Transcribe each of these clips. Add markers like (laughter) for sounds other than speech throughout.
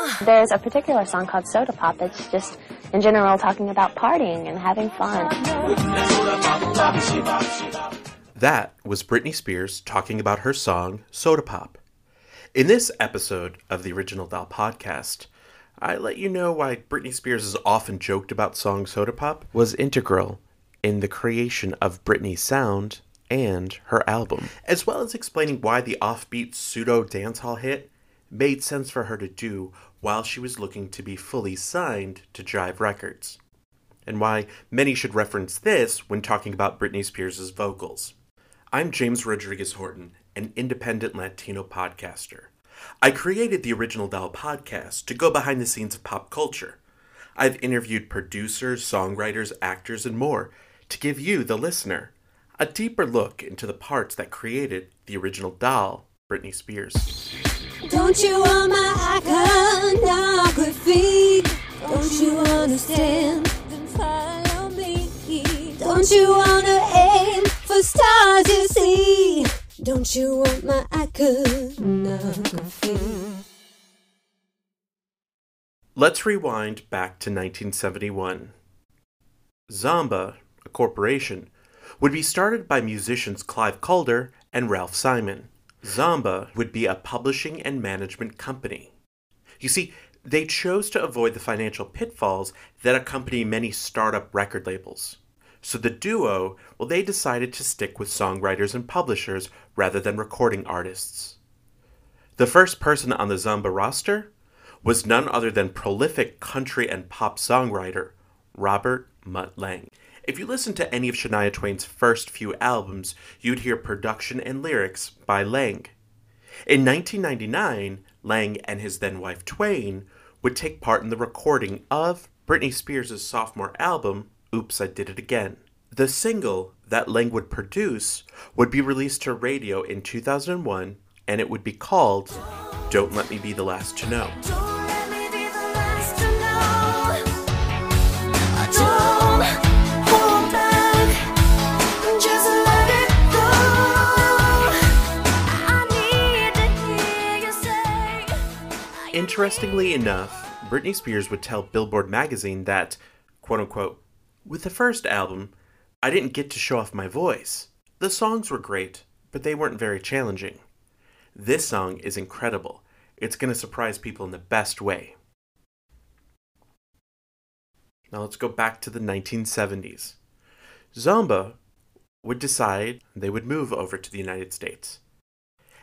(sighs) There's a particular song called Soda Pop that's just, in general, talking about partying and having fun. That was Britney Spears talking about her song Soda Pop. In this episode of the Original Doll podcast, I let you know why Britney Spears is often joked about song Soda Pop was integral in the creation of Britney's sound and her album, as well as explaining why the offbeat pseudo dancehall hit made sense for her to do while she was looking to be fully signed to Jive Records, and why many should reference this when talking about Britney Spears' vocals. I'm James Rodriguez Horton, an independent Latino podcaster. I created the Original Doll podcast to go behind the scenes of pop culture. I've interviewed producers, songwriters, actors, and more to give you, the listener, a deeper look into the parts that created the original doll, Britney Spears. Don't you want my iconography? Don't you understand? Then follow me. Don't you wanna aim for stars you see? Don't you want my iconography? Let's rewind back to 1971. Zomba, a corporation, would be started by musicians Clive Calder and Ralph Simon. Zomba would be a publishing and management company. You see, they chose to avoid the financial pitfalls that accompany many startup record labels. So the duo, well, they decided to stick with songwriters and publishers rather than recording artists. The first person on the Zomba roster was none other than prolific country and pop songwriter Robert Mutt Lange. If you listen to any of Shania Twain's first few albums, you'd hear production and lyrics by Lange. In 1999, Lange and his then wife Twain would take part in the recording of Britney Spears' sophomore album, Oops, I Did It Again. The single that Lange would produce would be released to radio in 2001, and it would be called Don't Let Me Be the Last to Know. Interestingly enough, Britney Spears would tell Billboard magazine that, quote unquote, with the first album, I didn't get to show off my voice. The songs were great, but they weren't very challenging. This song is incredible. It's going to surprise people in the best way. Now let's go back to the 1970s. Zomba would decide they would move over to the United States.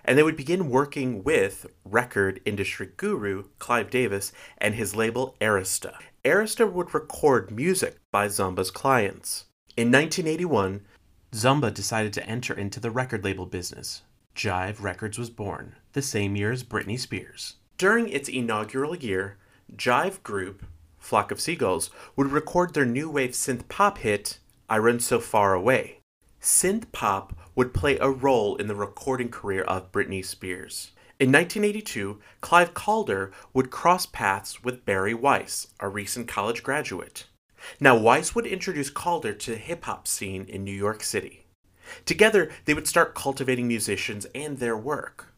And they would begin working with record industry guru Clive Davis and his label Arista. Arista would record music by Zomba's clients. In 1981, Zomba decided to enter into the record label business. Jive Records was born, the same year as Britney Spears. During its inaugural year, Jive Group, Flock of Seagulls, would record their new wave synth pop hit, I Run So Far Away. Synth pop would play a role in the recording career of Britney Spears. In 1982, Clive Calder would cross paths with Barry Weiss, a recent college graduate. Now, Weiss would introduce Calder to the hip hop scene in New York City. Together, they would start cultivating musicians and their work.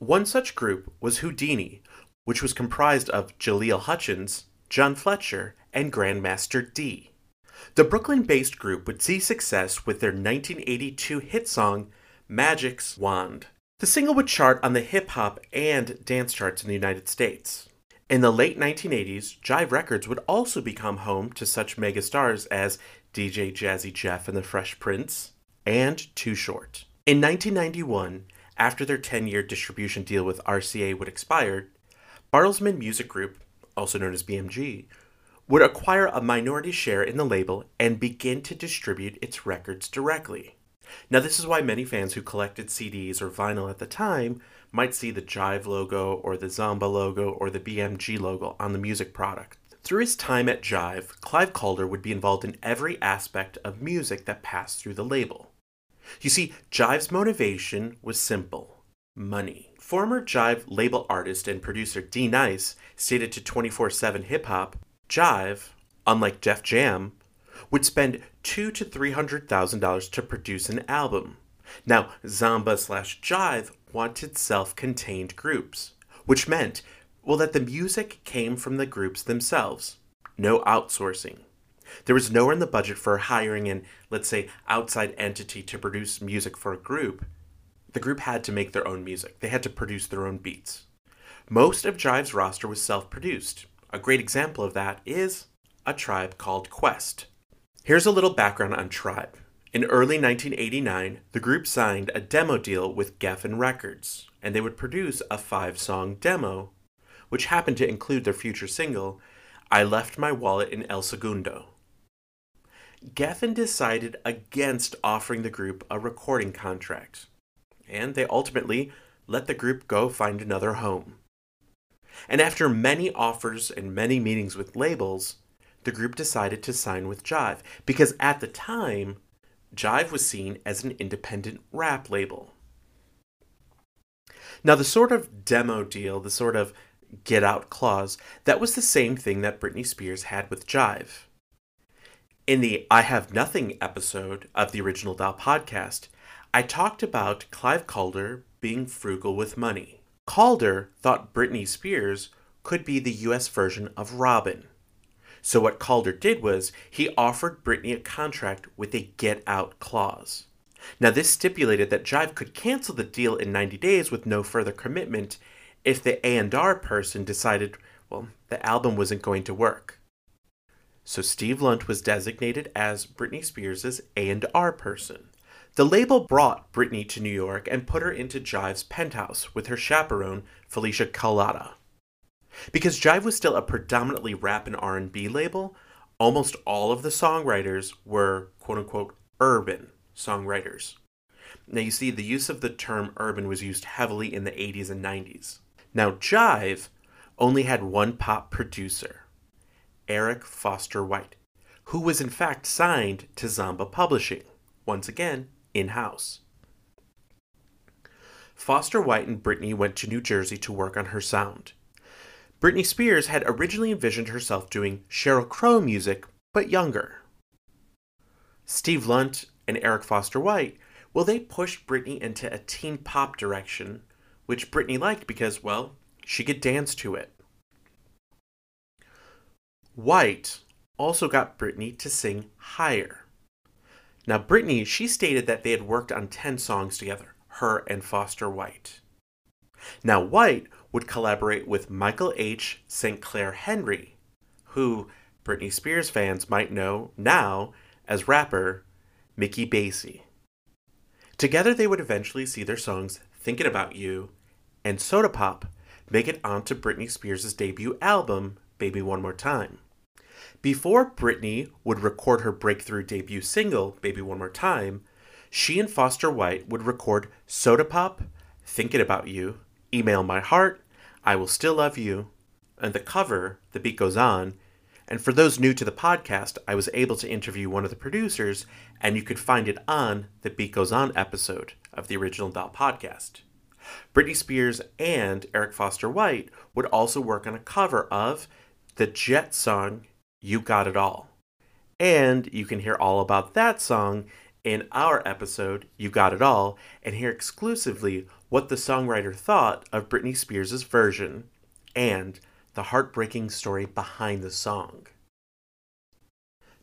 One such group was Whodini, which was comprised of Jalil Hutchins, John Fletcher, and Grandmaster Dee. The Brooklyn based group would see success with their 1982 hit song, Magic's Wand. The single would chart on the hip hop and dance charts in the United States. In the late 1980s, Jive Records would also become home to such megastars as DJ Jazzy Jeff and the Fresh Prince and Too Short. In 1991, after their 10 year distribution deal with RCA would expire, Bertelsmann Music Group, also known as BMG, would acquire a minority share in the label and begin to distribute its records directly. Now, this is why many fans who collected CDs or vinyl at the time might see the Jive logo or the Zomba logo or the BMG logo on the music product. Through his time at Jive, Clive Calder would be involved in every aspect of music that passed through the label. You see, Jive's motivation was simple money. Former Jive label artist and producer D Nice stated to 24 7 Hip Hop Jive, unlike Def Jam, would spend two to three hundred thousand dollars to produce an album. Now, Zomba slash Jive wanted self-contained groups, which meant Well, that the music came from the groups themselves. No outsourcing. There was nowhere in the budget for hiring an, let's say, outside entity to produce music for a group. The group had to make their own music, they had to produce their own beats. Most of Jive's roster was self produced. A great example of that is a tribe called Quest. Here's a little background on Tribe. In early 1989, the group signed a demo deal with Geffen Records, and they would produce a five song demo, which happened to include their future single, I Left My Wallet in El Segundo. Geffen decided against offering the group a recording contract, and they ultimately let the group go find another home. And after many offers and many meetings with labels, the group decided to sign with Jive because at the time, Jive was seen as an independent rap label. Now, the sort of demo deal, the sort of get out clause, that was the same thing that Britney Spears had with Jive. In the I Have Nothing episode of the Original Doll podcast, I talked about Clive Calder being frugal with money. Calder thought Britney Spears could be the US version of Robyn. So, what Calder did was he offered Britney a contract with a get out clause. Now, this stipulated that Jive could cancel the deal in 90 days with no further commitment if the A&R person decided, well, the album wasn't going to work. So Steve Lunt was designated as Britney Spears' A&R person. The label brought Britney to New York and put her into Jive's penthouse with her chaperone, Felicia Culotta. Because Jive was still a predominantly rap and R&B label, almost all of the songwriters were quote-unquote urban songwriters. Now you see the use of the term urban was used heavily in the 80s and 90s. Now Jive only had one pop producer, Eric Foster White, who was in fact signed to Zomba Publishing, once again in house. Foster White and Britney went to New Jersey to work on her sound. Britney Spears had originally envisioned herself doing Sheryl Crow music, but younger. Steve Lunt and Eric Foster White, well, they pushed Britney into a teen pop direction, which Britney liked because, well, she could dance to it. White also got Britney to sing higher. Now, Britney, she stated that they had worked on 10 songs together, her and Foster White. Now, White would collaborate with Michael H. St. Clair Henry, who Britney Spears fans might know now as rapper Mikey Bassie. Together, they would eventually see their songs Thinking About You and Soda Pop make it onto Britney Spears' debut album, Baby One More Time. Before Britney would record her breakthrough debut single, Baby One More Time, she and Foster White would record Soda Pop, Thinking About You, Email My Heart, I Will Still Love You, and the cover, The Beat Goes On. And for those new to the podcast, I was able to interview one of the producers, and you could find it on the Beat Goes On episode of the Original Doll podcast. Britney Spears and Eric Foster White would also work on a cover of the Jet song you Got It All. And you can hear all about that song in our episode, You Got It All, and hear exclusively what the songwriter thought of Britney Spears' version and the heartbreaking story behind the song.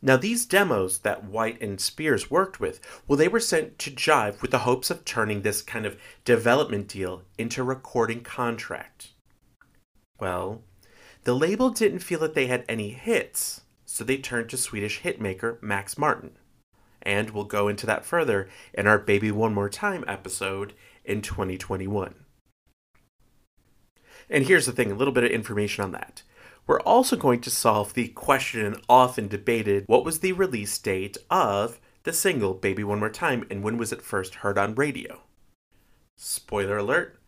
Now, these demos that White and Spears worked with, well, they were sent to Jive with the hopes of turning this kind of development deal into a recording contract. Well, the label didn't feel that they had any hits, so they turned to Swedish hitmaker Max Martin. And we'll go into that further in our Baby One More Time episode in 2021. And here's the thing a little bit of information on that. We're also going to solve the question often debated what was the release date of the single Baby One More Time and when was it first heard on radio? Spoiler alert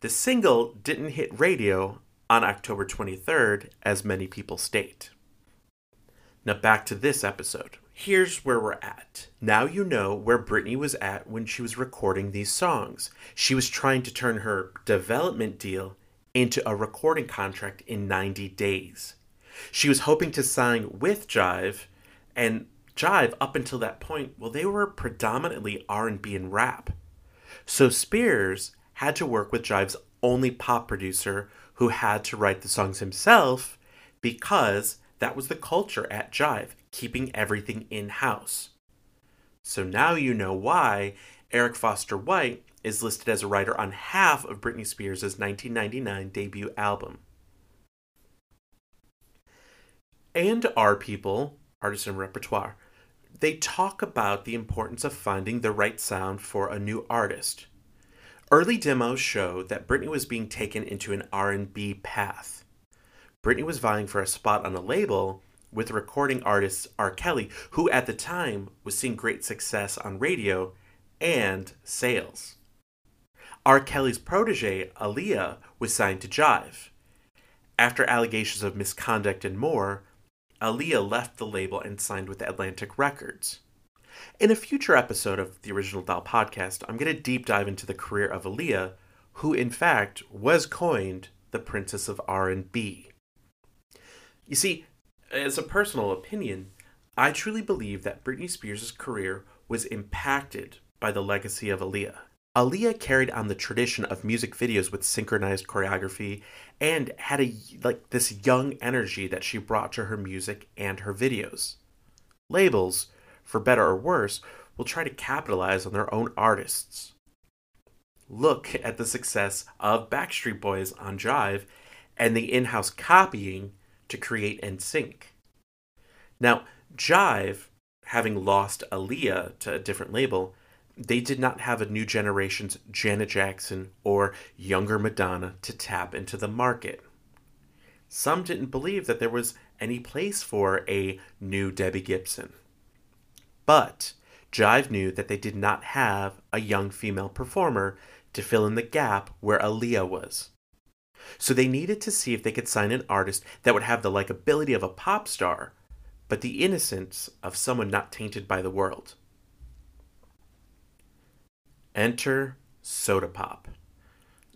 the single didn't hit radio on October 23rd, as many people state. Now, back to this episode. Here's where we're at. Now you know where Britney was at when she was recording these songs. She was trying to turn her development deal into a recording contract in 90 days. She was hoping to sign with Jive, and Jive up until that point, well they were predominantly R&B and rap. So Spears had to work with Jive's only pop producer who had to write the songs himself because that was the culture at Jive, keeping everything in house. So now you know why Eric Foster White is listed as a writer on half of Britney Spears' 1999 debut album. And our people, artists and repertoire, they talk about the importance of finding the right sound for a new artist. Early demos showed that Britney was being taken into an R&B path. Britney was vying for a spot on a label with recording artist R. Kelly, who at the time was seeing great success on radio and sales. R. Kelly's protege, Aaliyah, was signed to Jive. After allegations of misconduct and more, Aaliyah left the label and signed with Atlantic Records. In a future episode of the Original Doll podcast, I'm going to deep dive into the career of Aaliyah, who in fact was coined the Princess of R&B. You see, as a personal opinion, I truly believe that Britney Spears' career was impacted by the legacy of Aaliyah. Aaliyah carried on the tradition of music videos with synchronized choreography and had a like this young energy that she brought to her music and her videos. Labels, for better or worse, will try to capitalize on their own artists. Look at the success of Backstreet Boys on Jive and the in-house copying to create NSYNC. Now, Jive, having lost Aaliyah to a different label, they did not have a new generation's Janet Jackson or younger Madonna to tap into the market. Some didn't believe that there was any place for a new Debbie Gibson. But Jive knew that they did not have a young female performer to fill in the gap where Aaliyah was. So they needed to see if they could sign an artist that would have the likability of a pop star, but the innocence of someone not tainted by the world. Enter Soda Pop.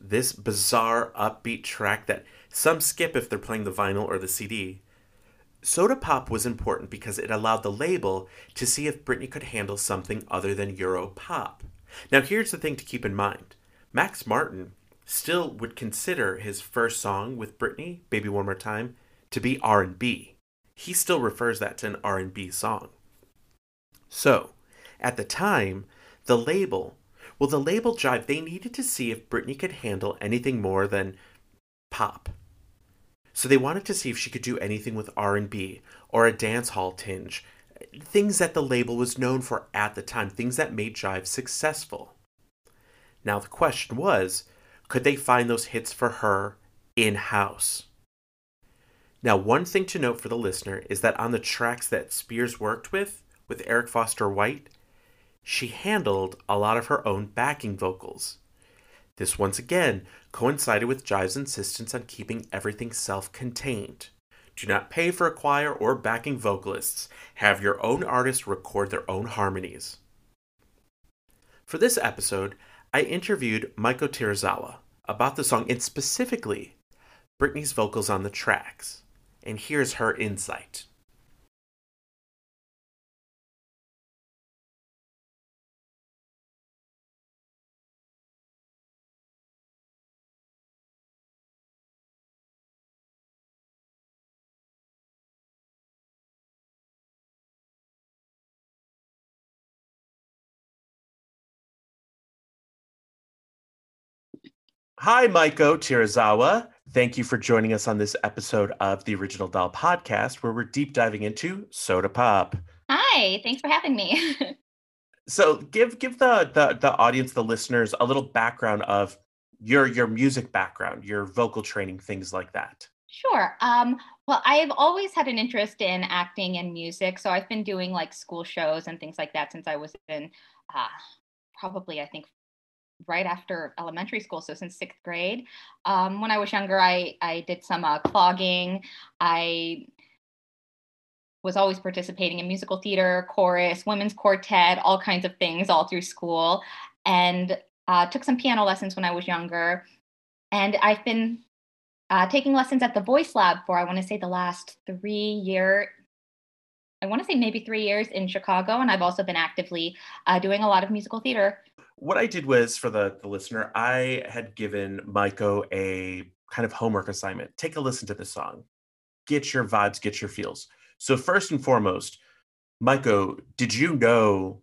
This bizarre, upbeat track that some skip if they're playing the vinyl or the CD. Soda Pop was important because it allowed the label to see if Britney could handle something other than Euro pop. Now, here's the thing to keep in mind Max Martin still would consider his first song with Britney, Baby One More Time, to be R&B. He still refers that to an R&B song. So, at the time, the label well, the label Jive, they needed to see if Britney could handle anything more than pop. So they wanted to see if she could do anything with R&B or a dance hall tinge, things that the label was known for at the time, things that made Jive successful. Now the question was, could they find those hits for her in-house? Now, one thing to note for the listener is that on the tracks that Spears worked with, with Eric Foster White, she handled a lot of her own backing vocals. This once again coincided with Jive's insistence on keeping everything self contained. Do not pay for a choir or backing vocalists. Have your own artists record their own harmonies. For this episode, I interviewed Maiko Terazawa about the song and specifically Britney's vocals on the tracks. And here's her insight. Hi, Maiko Terazawa. Thank you for joining us on this episode of the Original Doll podcast, where we're deep diving into soda pop. Hi, thanks for having me. (laughs) so, give give the, the the audience, the listeners, a little background of your your music background, your vocal training, things like that. Sure. Um, well, I've always had an interest in acting and music, so I've been doing like school shows and things like that since I was in uh, probably I think right after elementary school, so since sixth grade. Um, when I was younger, I I did some uh, clogging. I was always participating in musical theater, chorus, women's quartet, all kinds of things all through school, and uh, took some piano lessons when I was younger. And I've been uh, taking lessons at the Voice Lab for I want to say the last three year. I want to say maybe three years in Chicago, and I've also been actively uh, doing a lot of musical theater what I did was for the, the listener, I had given Maiko a kind of homework assignment. Take a listen to this song. Get your vibes, get your feels. So first and foremost, Maiko, did you know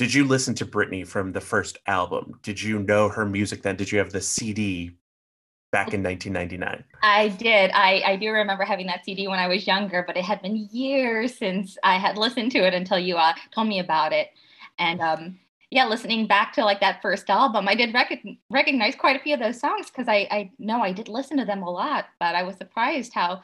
did you listen to Britney from the first album? Did you know her music then? Did you have the CD back in 1999? I did. I, I do remember having that CD when I was younger, but it had been years since I had listened to it until you uh, told me about it. And um, yeah, listening back to like that first album, I did rec- recognize quite a few of those songs because I, I know I did listen to them a lot, but I was surprised how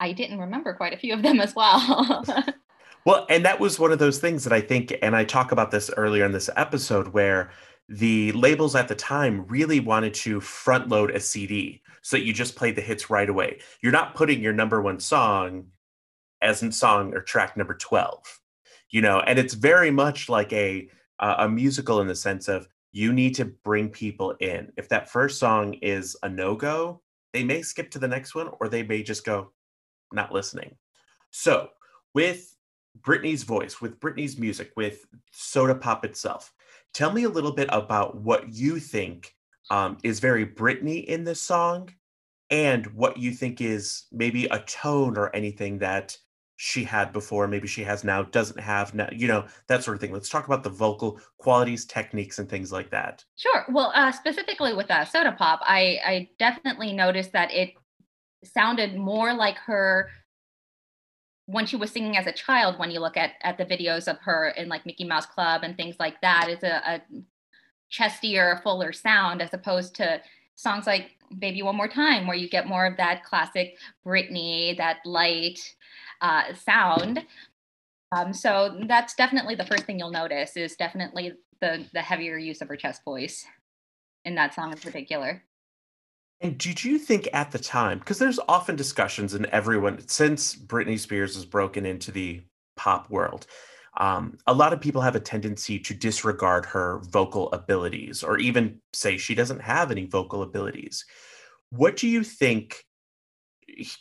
I didn't remember quite a few of them as well. (laughs) well, and that was one of those things that I think, and I talk about this earlier in this episode, where the labels at the time really wanted to front load a CD so that you just played the hits right away. You're not putting your number one song as in song or track number 12, you know, and it's very much like a a musical in the sense of you need to bring people in. If that first song is a no go, they may skip to the next one or they may just go, not listening. So, with Britney's voice, with Britney's music, with Soda Pop itself, Tell me a little bit about what you think um, is very Britney in this song and what you think is maybe a tone or anything that she had before, maybe she has now, doesn't have now, you know, that sort of thing. Let's talk about the vocal qualities, techniques, and things like that. Sure. Well, uh, specifically with uh, Soda Pop, I, I definitely noticed that it sounded more like her when she was singing as a child, when you look at at the videos of her in like Mickey Mouse Club and things like that, it's a, a chestier, fuller sound as opposed to songs like Baby One More Time, where you get more of that classic Britney, that light uh, sound. Um, so that's definitely the first thing you'll notice is definitely the the heavier use of her chest voice in that song in particular. And did you think at the time, because there's often discussions and everyone, since Britney Spears has broken into the pop world, um, a lot of people have a tendency to disregard her vocal abilities or even say she doesn't have any vocal abilities. What do you think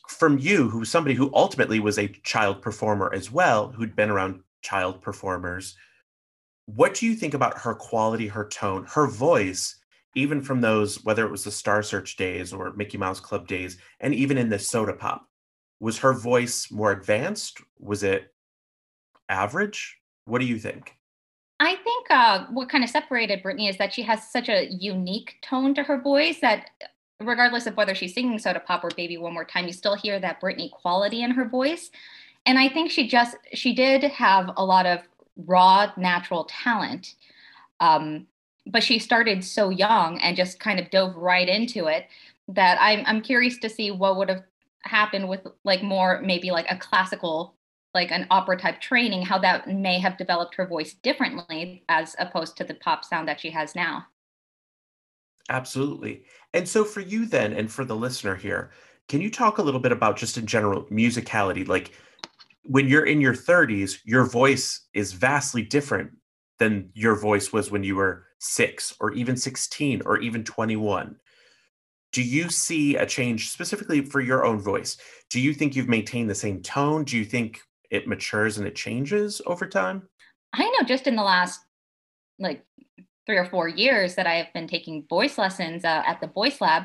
from you, who's somebody who ultimately was a child performer as well, who'd been around child performers? What do you think about her quality, her tone, her voice even from those, whether it was the Star Search days or Mickey Mouse Club days, and even in the Soda Pop, was her voice more advanced? Was it average? What do you think? I think uh, what kind of separated Britney is that she has such a unique tone to her voice that regardless of whether she's singing Soda Pop or Baby One More Time, you still hear that Britney quality in her voice. And I think she just, she did have a lot of raw, natural talent. Um, but she started so young and just kind of dove right into it that I'm I'm curious to see what would have happened with like more maybe like a classical like an opera type training how that may have developed her voice differently as opposed to the pop sound that she has now. Absolutely. And so for you then and for the listener here, can you talk a little bit about just in general musicality? Like when you're in your 30s, your voice is vastly different than your voice was when you were six or even 16 or even 21 do you see a change specifically for your own voice? Do you think you've maintained the same tone? Do you think it matures and it changes over time? I know just in the last like three or four years that i have been taking voice lessons uh, at the voice lab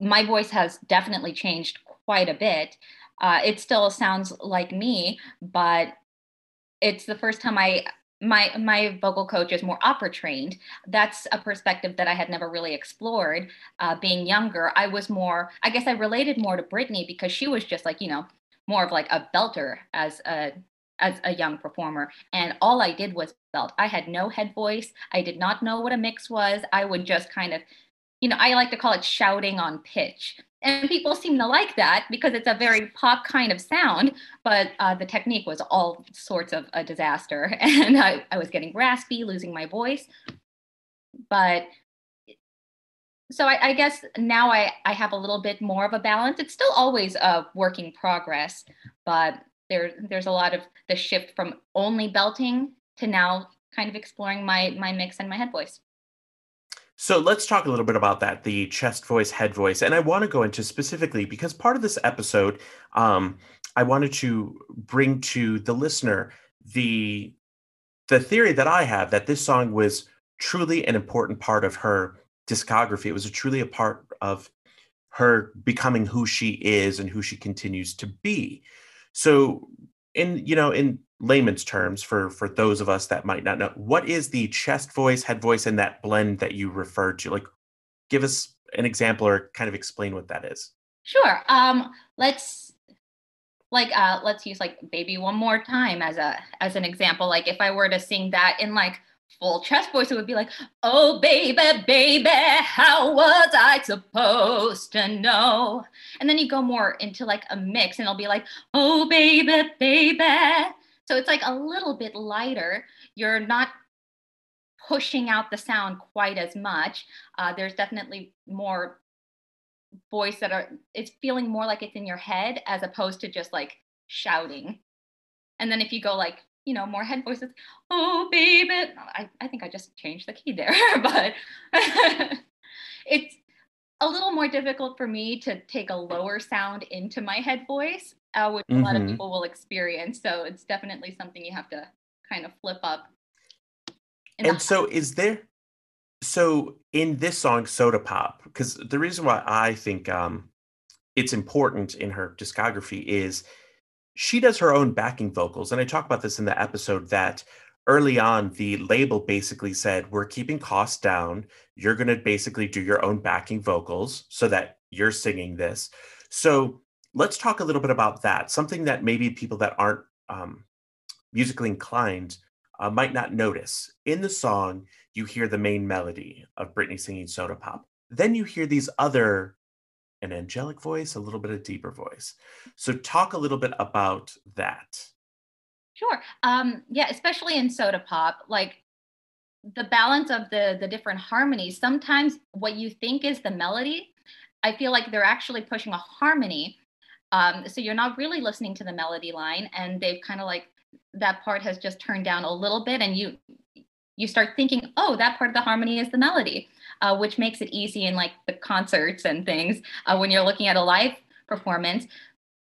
my voice has definitely changed quite a bit. Uh, it still sounds like me but it's the first time i my my vocal coach is more opera trained. That's a perspective that i had never really explored uh, being younger. I was more i guess i related more to britney because she was just like you know more of like a belter as a as a young performer. And all i did was belt i had no head voice. I did not know what a mix was. I would just kind of you know i like to call it shouting on pitch. And people seem to like that because it's a very pop kind of sound but uh, the technique was all sorts of a disaster. (laughs) And I, I was getting raspy losing my voice. But so I, I, guess now I, I have a little bit more of a balance. It's still always a work in progress but there there's a lot of the shift from only belting to now kind of exploring my my mix and my head voice so let's talk a little bit about that the chest voice, head voice. And I want to go into specifically because part of this episode, um, I wanted to bring to the listener the the theory that I have that this song was truly an important part of her discography. It was a truly a part of her becoming who she is and who she continues to be. So in you know in layman's terms for for those of us that might not know what is the chest voice head voice and that blend that you referred to like give us an example or kind of explain what that is Sure. Um, let's like uh let's use like baby one more time as a as an example. Like if I were to sing that in like full chest voice, it would be like, oh baby, baby, how was I supposed to know? And then you go more into like a mix and it'll be like, oh baby, baby. So it's like a little bit lighter. You're not pushing out the sound quite as much. Uh, there's definitely more voice that are it's feeling more like it's in your head as opposed to just like shouting and then if you go like you know more head voices oh baby i, I think i just changed the key there (laughs) but (laughs) it's a little more difficult for me to take a lower sound into my head voice uh, which mm-hmm. a lot of mm-hmm. people will experience so it's definitely something you have to kind of flip up and so is there so in this song soda pop because the reason why i think um it's important in her discography is she does her own backing vocals and i talk about this in the episode that early on the label basically said we're keeping costs down. You're going to basically do your own backing vocals so that you're singing this. So let's talk a little bit about that. Something that maybe people that aren't um, musically inclined uh, might not notice. In the song you hear the main melody of Britney singing Soda Pop. Then you hear these other, an angelic voice, a little bit of deeper voice. So talk a little bit about that. Sure. Um, yeah, especially in Soda Pop, like the balance of the the different harmonies. Sometimes what you think is the melody, I feel like they're actually pushing a harmony. Um, so you're not really listening to the melody line, and they've kind of like that part has just turned down a little bit, and you you start thinking, oh, that part of the harmony is the melody, uh, which makes it easy in like the concerts and things. Uh, when you're looking at a live performance,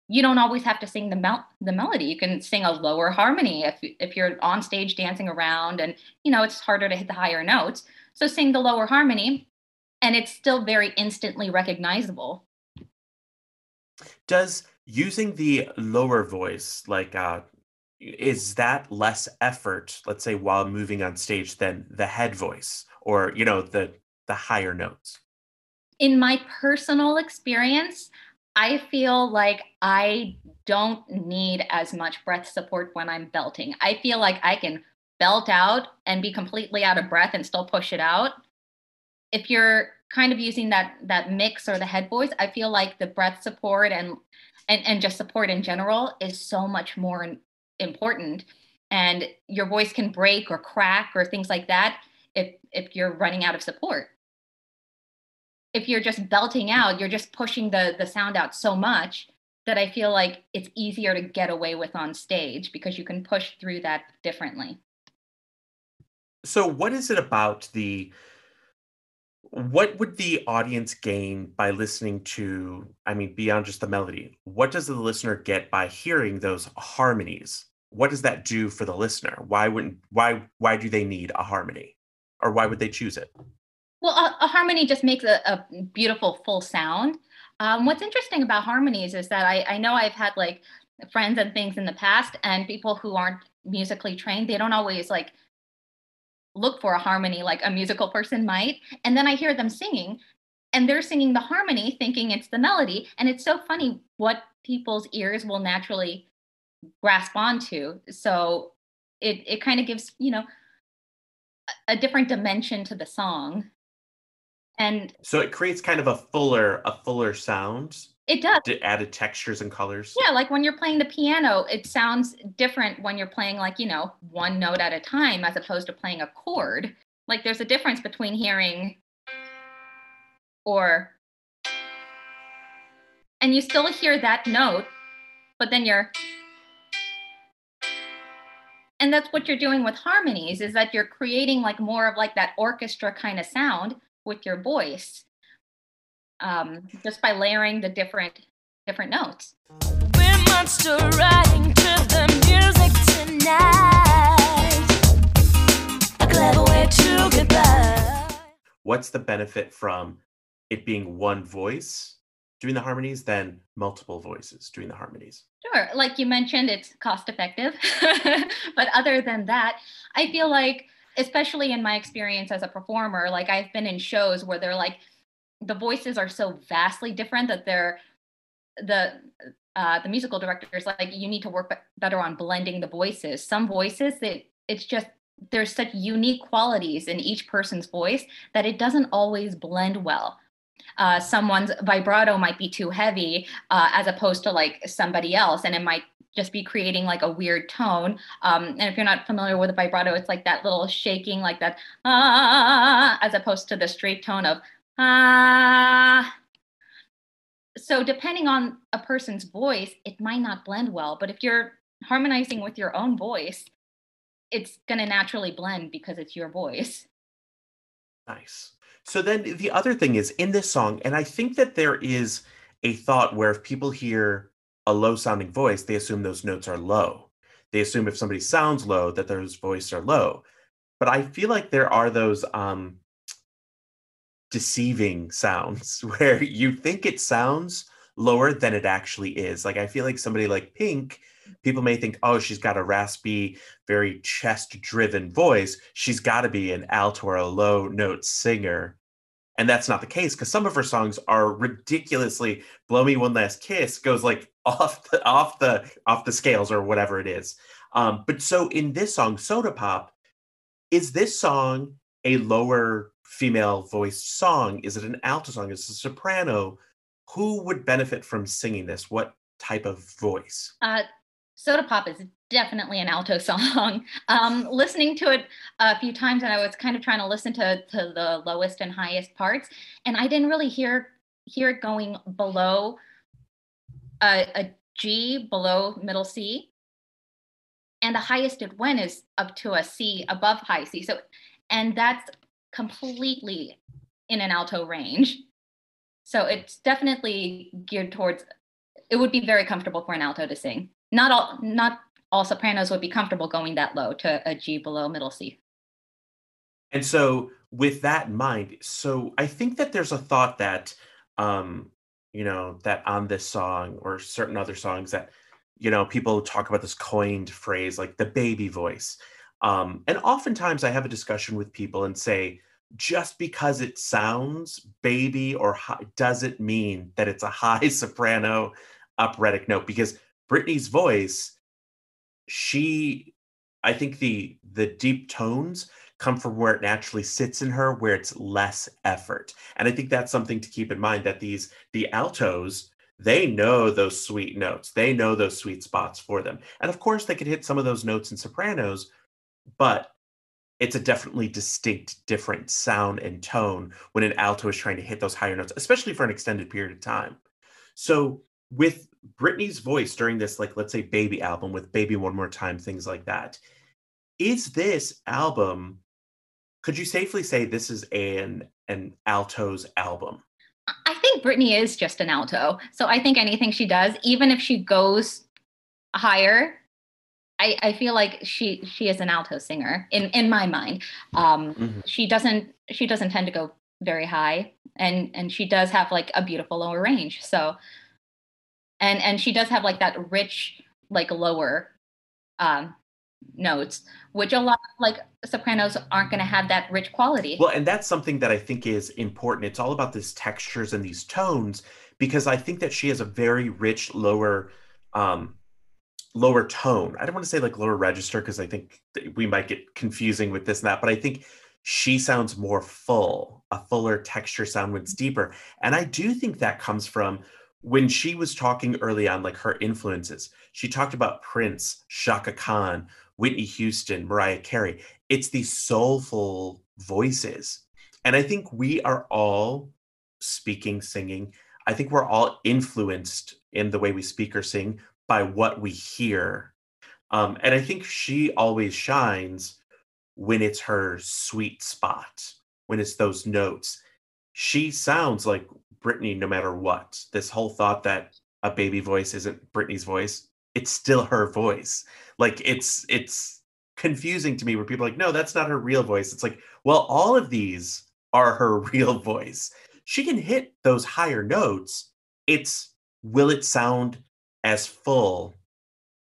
you don't always have to sing the mel- the melody. You can sing a lower harmony if if you're on stage dancing around, and you know it's harder to hit the higher notes. So sing the lower harmony, and it's still very instantly recognizable. Does using the lower voice, like uh, is that less effort let's say while moving on stage than the head voice or you know the the higher notes? In my personal experience i feel like i don't need as much breath support when i'm belting. I feel like i can belt out and be completely out of breath and still push it out. If you're kind of using that that mix or the head voice i feel like the breath support and and, and just support in general is so much more important. And your voice can break or crack or things like that if if you're running out of support if you're just belting out you're just pushing the the sound out so much that i feel like it's easier to get away with on stage because you can push through that differently. So what is it about the what would the audience gain by listening to i mean beyond just the melody? What does the listener get by hearing those harmonies? What does that do for the listener? Why wouldn't why why do they need a harmony? Or why would they choose it well a, a harmony just makes a, a beautiful full sound um, what's interesting about harmonies is that I, I know i've had like friends and things in the past and people who aren't musically trained they don't always like look for a harmony like a musical person might. And then I hear them singing and they're singing the harmony thinking it's the melody. And it's so funny what people's ears will naturally grasp onto. So it, it kind of gives, you know, a different dimension to the song. And so it creates kind of a fuller, a fuller sound it does. It added textures and colors. Yeah, like when you're playing the piano, it sounds different when you're playing like, you know, one note at a time as opposed to playing a chord. Like there's a difference between hearing or and you still hear that note, but then you're and that's what you're doing with harmonies is that you're creating like more of like that orchestra kind of sound with your voice um, just by layering the different different notes. We're monster riding to the music tonight. A clever way to goodbye. What's the benefit from it being one voice doing the harmonies than multiple voices doing the harmonies. Sure. Like you mentioned, it's cost effective. (laughs) but other than that, I feel like, especially in my experience as a performer, like I've been in shows where they're like, the voices are so vastly different that they're the uh, the musical directors like you need to work better on blending the voices some voices that it's just there's such unique qualities in each person's voice that it doesn't always blend well. Uh, someone's vibrato might be too heavy uh, as opposed to like somebody else, and it might just be creating like a weird tone. Um, and if you're not familiar with a vibrato, it's like that little shaking, like that ah, as opposed to the straight tone of ah. So depending on a person's voice, it might not blend well. But if you're harmonizing with your own voice, it's going to naturally blend because it's your voice. Nice. So then the other thing is in this song, and I think that there is a thought where if people hear a low sounding voice, they assume those notes are low. They assume if somebody sounds low, that those voices are low. But I feel like there are those um, deceiving (laughs) sounds (laughs) where you think it sounds lower than it actually is. Like I feel like somebody like Pink people may think, oh, she's got a raspy, very chest driven voice. She's got to be an alto or a low note singer. And that's not the case because some of her songs are ridiculously blow me one last kiss goes like (laughs) off the off the off the scales or whatever it is. Um, but so in this song, Soda Pop, is this song a lower female voice song? Is it an alto song? Is it a soprano? Who would benefit from singing this? What type of voice? Uh, Soda Pop is definitely an alto song. (laughs) Um, listening to it a few times, and I was kind of trying to listen to, to the lowest and highest parts, and I didn't really hear hear it going below a, a G, below middle C, and the highest it went is up to a C above high C. So, and that's completely in an alto range. So it's definitely geared towards. It would be very comfortable for an alto to sing not all not all sopranos would be comfortable going that low to a G below middle C. And so with that in mind, so I think that there's a thought that um, you know, that on this song or certain other songs that, you know, people talk about this coined phrase like the baby voice. Um, and oftentimes I have a discussion with people and say, just because it sounds baby or high, doesn't mean that it's a high (laughs) soprano operatic note because Britney's voice, she, I think the the deep tones come from where it naturally sits in her, where it's less effort. And I think that's something to keep in mind that these the altos, they know those sweet notes. They know those sweet spots for them. And of course, they could hit some of those notes in sopranos, but it's a definitely distinct different sound and tone when an alto is trying to hit those higher notes, especially for an extended period of time. So with Britney's voice during this, like, let's say, baby album with Baby One More Time, things like that, is this album, could you safely say this is an an alto's album? I think Britney is just an alto. So I think anything she does, even if she goes higher, I, I feel like she she is an alto singer in in my mind. Um, mm-hmm. She doesn't she doesn't tend to go very high, and and she does have like a beautiful lower range. So and and she does have like that rich like lower um notes which a lot of like sopranos aren't going to have that rich quality. Well and that's something that i think is important. It's all about these textures and these tones because i think that she has a very rich lower um lower tone. I don't want to say like lower register because i think we might get confusing with this and that but i think she sounds more full a fuller texture sound when it's deeper. And i do think that comes from when she was talking early on, like her influences, she talked about Prince, Chaka Khan, Whitney Houston, Mariah Carey. It's these soulful voices. And I think we are all speaking, singing. I think we're all influenced in the way we speak or sing by what we hear. Um, and I think she always shines when it's her sweet spot, when it's those notes. She sounds like Britney no matter what. This whole thought that a baby voice isn't Britney's voice, it's still her voice. Like it's it's confusing to me where people are like, no, that's not her real voice. It's like, well, all of these are her (laughs) real voice. She can hit those higher notes It's will it sound as full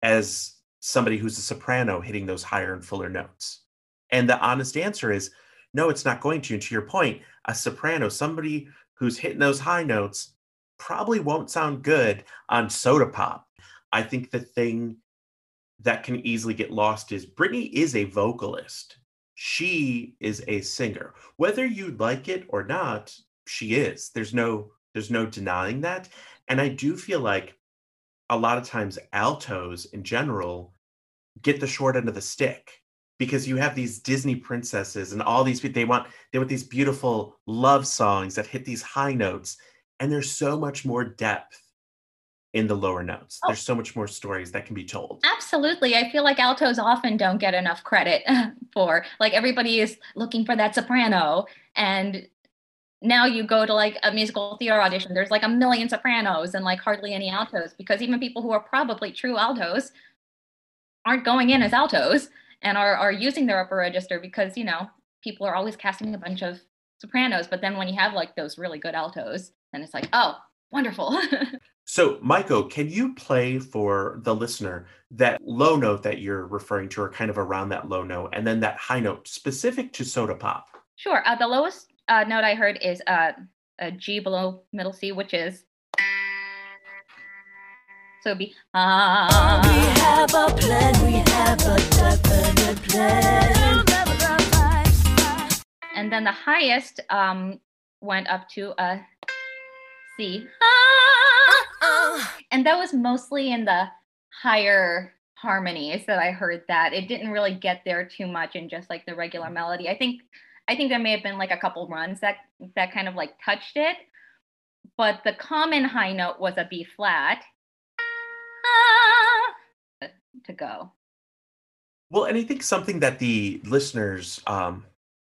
as somebody who's a soprano hitting those higher and fuller notes? And the honest answer is no, it's not going to. And to your point, a soprano, somebody who's hitting those high notes, probably won't sound good on soda pop. I think the thing that can easily get lost is Britney is a vocalist. She is a singer. Whether you like it or not, she is. There's no there's no denying that. And I do feel like a lot of times altos in general get the short end of the stick because you have these Disney princesses and all these people they want they want these beautiful love songs that hit these high notes and there's so much more depth in the lower notes. Oh. There's so much more stories that can be told. Absolutely. I feel like altos often don't get enough credit (laughs) for like everybody is looking for that soprano and now you go to like a musical theater audition there's like a million sopranos and like hardly any altos because even people who are probably true altos aren't going in as altos and are are using their upper register because you know people are always casting a bunch of sopranos but then when you have like those really good altos then it's like oh wonderful (laughs) So, Maiko, can you play for the listener that low note that you're referring to, or kind of around that low note, and then that high note specific to soda pop? Sure. Uh, the lowest uh, note I heard is uh, a G below middle C, which is. So it'd be. Uh, we have a plan, we have a definite plan. And then the highest um, went up to a C. And that was mostly in the higher harmonies that I heard that. It didn't really get there too much in just like the regular melody. I think I think there may have been like a couple runs that that kind of like touched it. But the common high note was a B flat. (laughs) To go. Well, and I think something that the listeners um,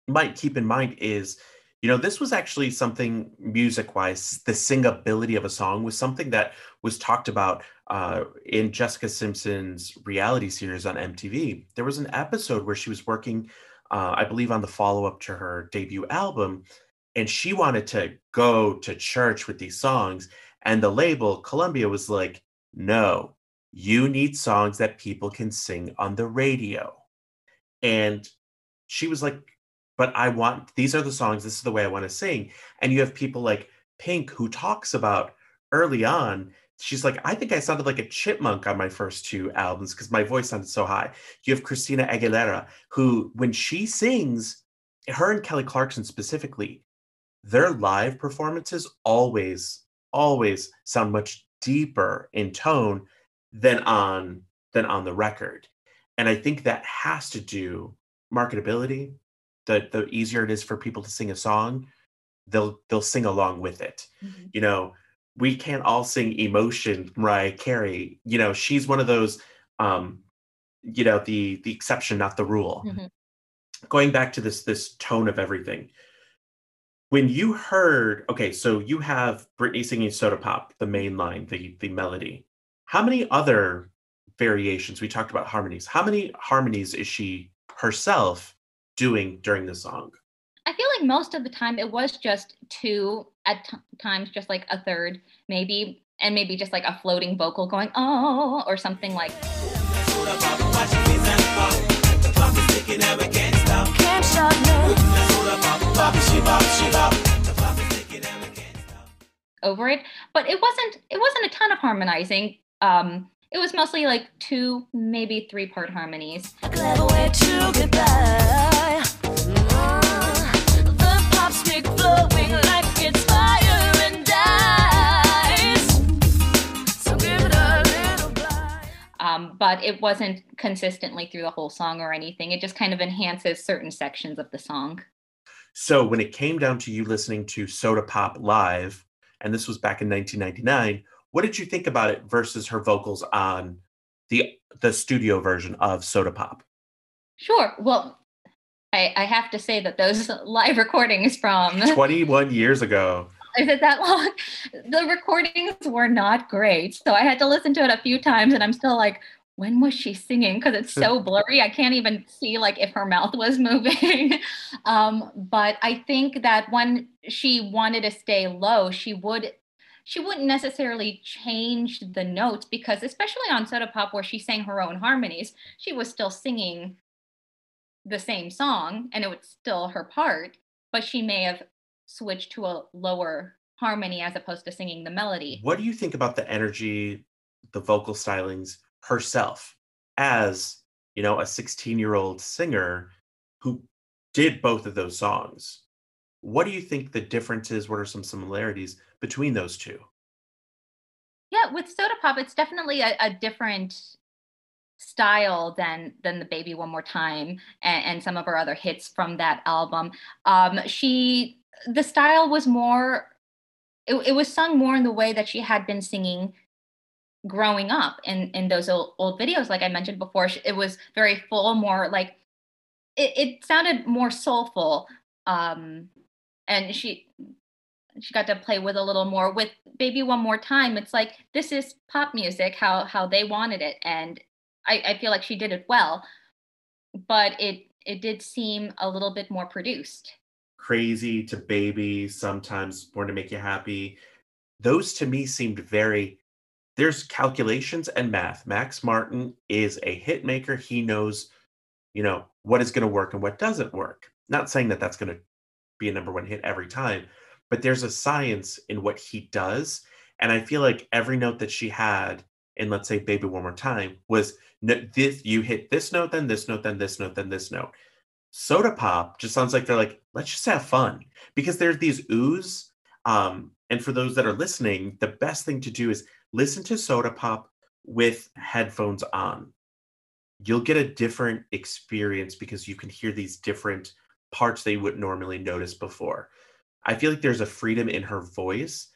might keep in mind is you know, this was actually something music wise, the singability of a song was something that was talked about uh, in Jessica Simpson's reality series on MTV. There was an episode where she was working, uh, I believe, on the follow up to her debut album, and she wanted to go to church with these songs. And the label, Columbia, was like, no, you need songs that people can sing on the radio. And she was like, but I want these are the songs, this is the way I want to sing. And you have people like Pink who talks about early on, she's like, I think I sounded like a chipmunk on my first two albums because my voice sounded so high. You have Christina Aguilera, who, when she sings, her and Kelly Clarkson specifically, their live performances always, always sound much deeper in tone than on than on the record. And I think that has to do marketability the the easier it is for people to sing a song, they'll they'll sing along with it. Mm-hmm. You know, we can't all sing emotion, Mariah Carey. You know, she's one of those um, you know, the the exception, not the rule. Mm-hmm. Going back to this this tone of everything. When you heard, okay, so you have Britney singing Soda Pop, the main line, the the melody. How many other variations? We talked about harmonies. How many harmonies is she herself doing during the song? I feel like most of the time it was just two, at t- times just like a third, maybe, and maybe just like a floating vocal going, oh, or something like. Over it, but it wasn't. It wasn't a ton of harmonizing. Um, it was mostly like two, maybe three part harmonies. Um, but it wasn't consistently through the whole song or anything. It just kind of enhances certain sections of the song. So when it came down to you listening to Soda Pop live, and this was back in 1999, what did you think about it versus her vocals on the the studio version of Soda Pop? Sure. Well, I, I have to say that those (laughs) live recordings from (laughs) 21 years ago is it that long? The recordings were not great. So I had to listen to it a few times and I'm still like, when was she singing? Because it's so blurry. I can't even see like if her mouth was (laughs) moving. um, but I think that when she wanted to stay low, she would she wouldn't necessarily change the notes because especially on soda pop where she sang her own harmonies she was still singing the same song and it was still her part but she may have switched to a lower harmony as opposed to singing the melody What do you think about the energy, the vocal stylings herself as, you know, a 16 year old singer who did both of those songs? What do you think the difference is? What are some similarities between those two? yeah with soda pop it's definitely a, a different style than than the baby one more time and, and some of her other hits from that album um she the style was more it, it was sung more in the way that she had been singing growing up in in those old, old videos like i mentioned before it was very full more like it, it sounded more soulful um and she she got to play with a little more with baby one more time it's like this is pop music how how they wanted it and i i feel like she did it well but it it did seem a little bit more produced Crazy to baby, sometimes born to make you happy. Those to me seemed very, there's calculations and math. Max Martin is a hit maker. He knows, you know, what is going to work and what doesn't work. Not saying that that's going to be a number one hit every time, but there's a science in what he does. And I feel like every note that she had in, let's say, Baby One More Time was this, you hit this note, then this note, then this note, then this note. Soda Pop just sounds like they're like, let's just have fun because there's these oohs. Um, and for those that are listening, the best thing to do is listen to Soda Pop with headphones on. You'll get a different experience because you can hear these different parts that you wouldn't normally notice before. I feel like there's a freedom in her voice.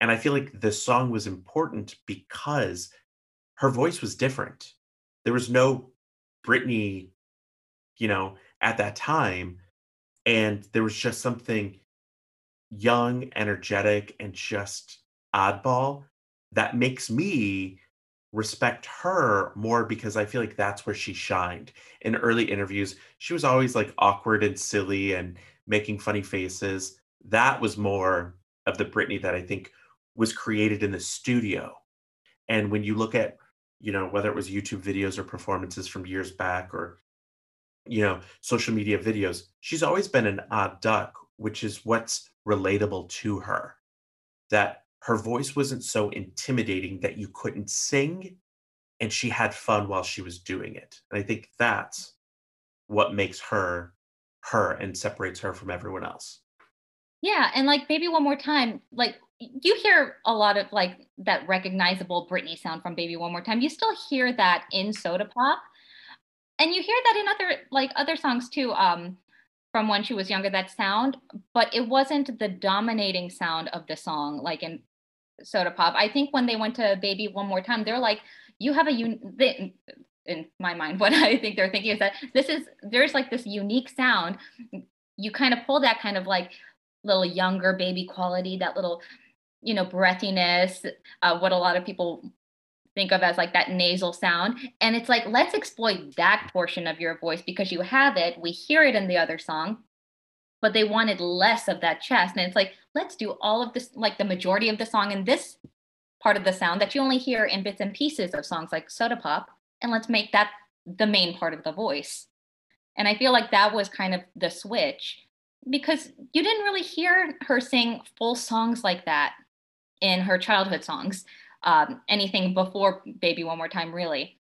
And I feel like the song was important because her voice was different. There was no Britney, you know, at that time. And there was just something young, energetic, and just oddball that makes me respect her more because I feel like that's where she shined. In early interviews, she was always like awkward and silly and making funny faces. That was more of the Britney that I think was created in the studio. And when you look at, you know, whether it was YouTube videos or performances from years back or, you know, social media videos, she's always been an odd duck, which is what's relatable to her. That her voice wasn't so intimidating that you couldn't sing and she had fun while she was doing it. And I think that's what makes her her and separates her from everyone else. Yeah, and like Baby One More Time, like you hear a lot of like that recognizable Britney sound from Baby One More Time. You still hear that in Soda Pop. And you hear that in other like other songs too, um, from when she was younger, that sound, but it wasn't the dominating sound of the song, like in Soda Pop. I think when they went to Baby One More Time, they're like, you have a un they, in my mind, (laughs) what I think they're thinking is that this is there's like this unique sound. You kind of pull that kind of like little younger baby quality, that little, you know, breathiness, uh, what a lot of people think of as like that nasal sound. And it's like, let's exploit that portion of your voice because you have it. We hear it in the other song, but they wanted less of that chest. And it's like, let's do all of this, like the majority of the song in this part of the sound that you only hear in bits and pieces of songs like Soda Pop. And let's make that the main part of the voice. And I feel like that was kind of the switch because you didn't really hear her sing full songs like that in her childhood songs um, anything before baby one more time really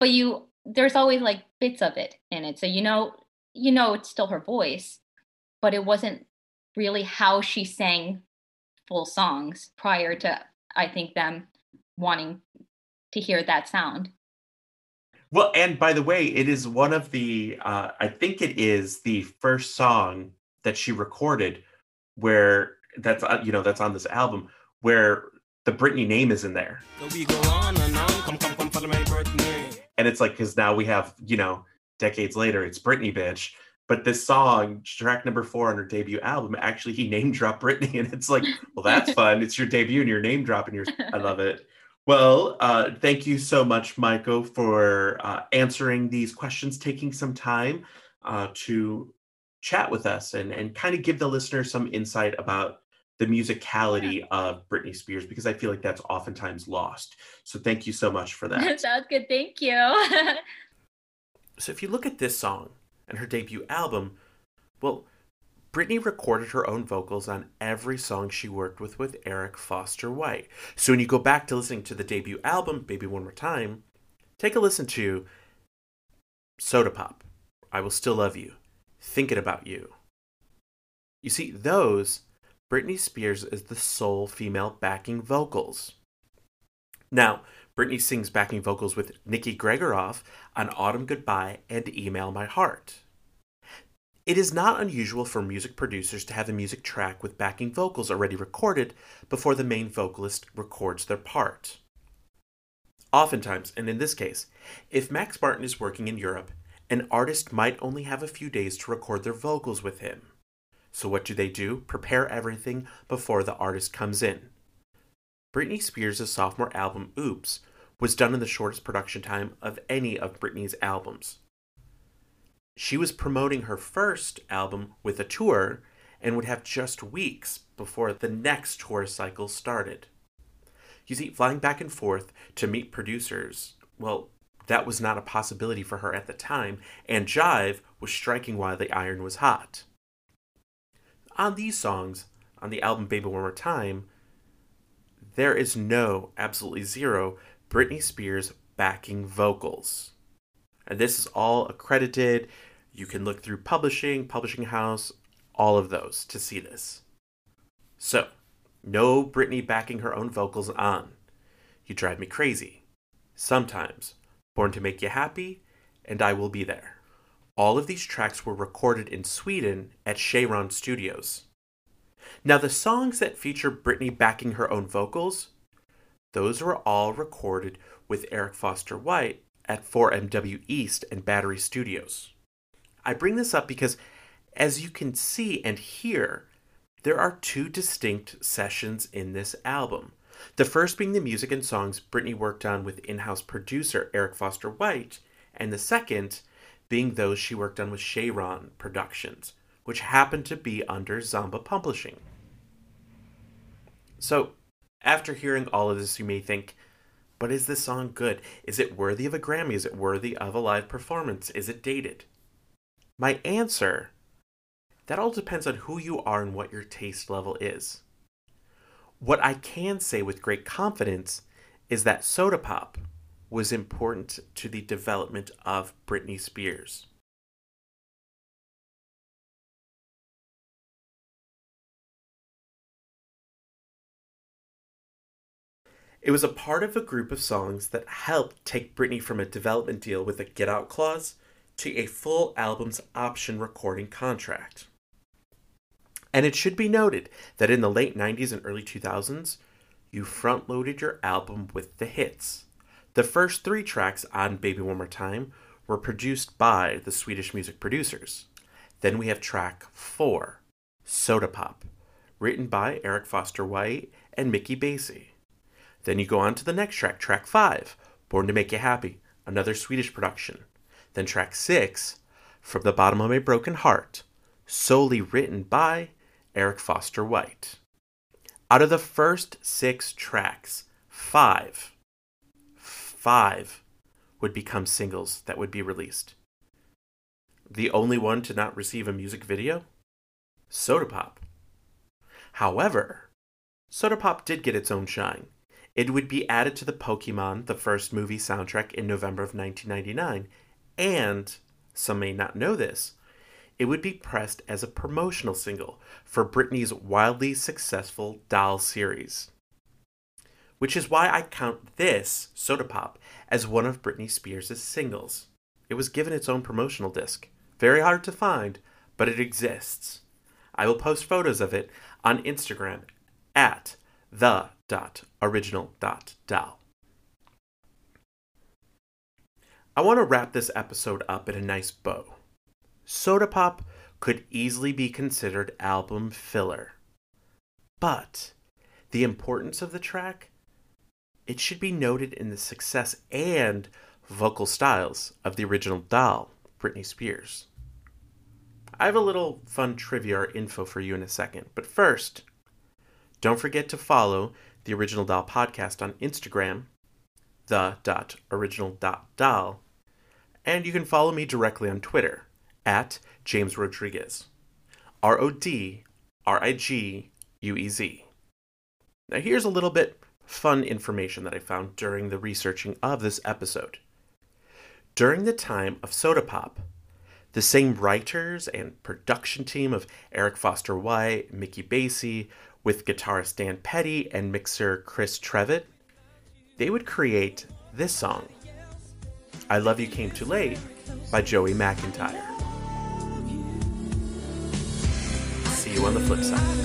but you there's always like bits of it in it so you know you know it's still her voice but it wasn't really how she sang full songs prior to i think them wanting to hear that sound Well, and by the way, it is one of the, uh, I think it is the first song that she recorded where that's, uh, you know, that's on this album where the Britney name is in there. So we go on and on. Come, come, come, follow my Britney. And it's like, because now we have, you know, decades later, it's Britney Bitch. But this song, track number four on her debut album, actually he name dropped Britney. And it's like, well, that's (laughs) fun. It's your debut and you're name dropping Your I love it. Well, uh, thank you so much, Maiko, for uh, answering these questions, taking some time uh, to chat with us and, and kind of give the listener some insight about the musicality of Britney Spears because I feel like that's oftentimes lost. So thank you so much for that. (laughs) Sounds good. Thank you. (laughs) So if you look at this song and her debut album, well, Britney recorded her own vocals on every song she worked with with Eric Foster White. So when you go back to listening to the debut album, Baby One More Time, take a listen to Soda Pop, I Will Still Love You, Thinking About You. You see, those, Britney Spears is the sole female backing vocals. Now, Britney sings backing vocals with Nikki Gregoroff on Autumn Goodbye and Email My Heart. It is not unusual for music producers to have a music track with backing vocals already recorded before the main vocalist records their part. Oftentimes, and in this case, if Max Martin is working in Europe, an artist might only have a few days to record their vocals with him. So, what do they do? Prepare everything before the artist comes in. Britney Spears' sophomore album, Oops, was done in the shortest production time of any of Britney's albums. She was promoting her first album with a tour and would have just weeks before the next tour cycle started. You see, flying back and forth to meet producers, well, that was not a possibility for her at the time, and Jive was striking while the iron was hot. On these songs, on the album Baby One More Time, there is no, absolutely zero, Britney Spears backing vocals. And this is all accredited. You can look through publishing, publishing house, all of those to see this. So, no Britney backing her own vocals on. You drive me crazy. Sometimes. Born to Make You Happy, and I Will Be There. All of these tracks were recorded in Sweden at Cheiron Studios. Now, the songs that feature Britney backing her own vocals, those were all recorded with Eric Foster White at 4MW East and Battery Studios. I bring this up because, as you can see and hear, there are two distinct sessions in this album. The first being the music and songs Britney worked on with in house producer Eric Foster White, and the second being those she worked on with Cheiron Productions, which happened to be under Zomba Publishing. So, after hearing all of this, you may think, but is this song good? Is it worthy of a Grammy? Is it worthy of a live performance? Is it dated? My answer that all depends on who you are and what your taste level is. What I can say with great confidence is that Soda Pop was important to the development of Britney Spears. It was a part of a group of songs that helped take Britney from a development deal with a get out clause to a full album's option recording contract. And it should be noted that in the late 90s and early 2000s, you front loaded your album with the hits. The first three tracks on Baby One More Time were produced by the Swedish music producers. Then we have track four, Soda Pop, written by Eric Foster White and Mikey Bassie. Then you go on to the next track, track five, Born to Make You Happy, another Swedish production. Then track six, From the Bottom of My Broken Heart, solely written by Eric Foster White. Out of the first six tracks, five, five would become singles that would be released. The only one to not receive a music video? Soda Pop. However, Soda Pop did get its own shine. It would be added to the Pokemon, the first movie soundtrack in November of 1999, and, some may not know this, it would be pressed as a promotional single for Britney's wildly successful Doll series. Which is why I count this, Soda Pop, as one of Britney Spears' singles. It was given its own promotional disc. Very hard to find, but it exists. I will post photos of it on Instagram at the.original.doll. I want to wrap this episode up in a nice bow. Soda Pop could easily be considered album filler. But the importance of the track, it should be noted in the success and vocal styles of the original doll, Britney Spears. I have a little fun trivia or info for you in a second, but first, Don't forget to follow the Original Doll podcast on Instagram, the.original.doll, and you can follow me directly on Twitter at James Rodriguez. R O D R I G U E Z. Now, here's a little bit fun information that I found during the researching of this episode. During the time of Soda Pop, the same writers and production team of Eric Foster White, Mikey Bassie, with guitarist Dan Petty and mixer Chris Trevett, they would create this song, I Love You Came Too Late by Joey McIntyre. See you on the flip side.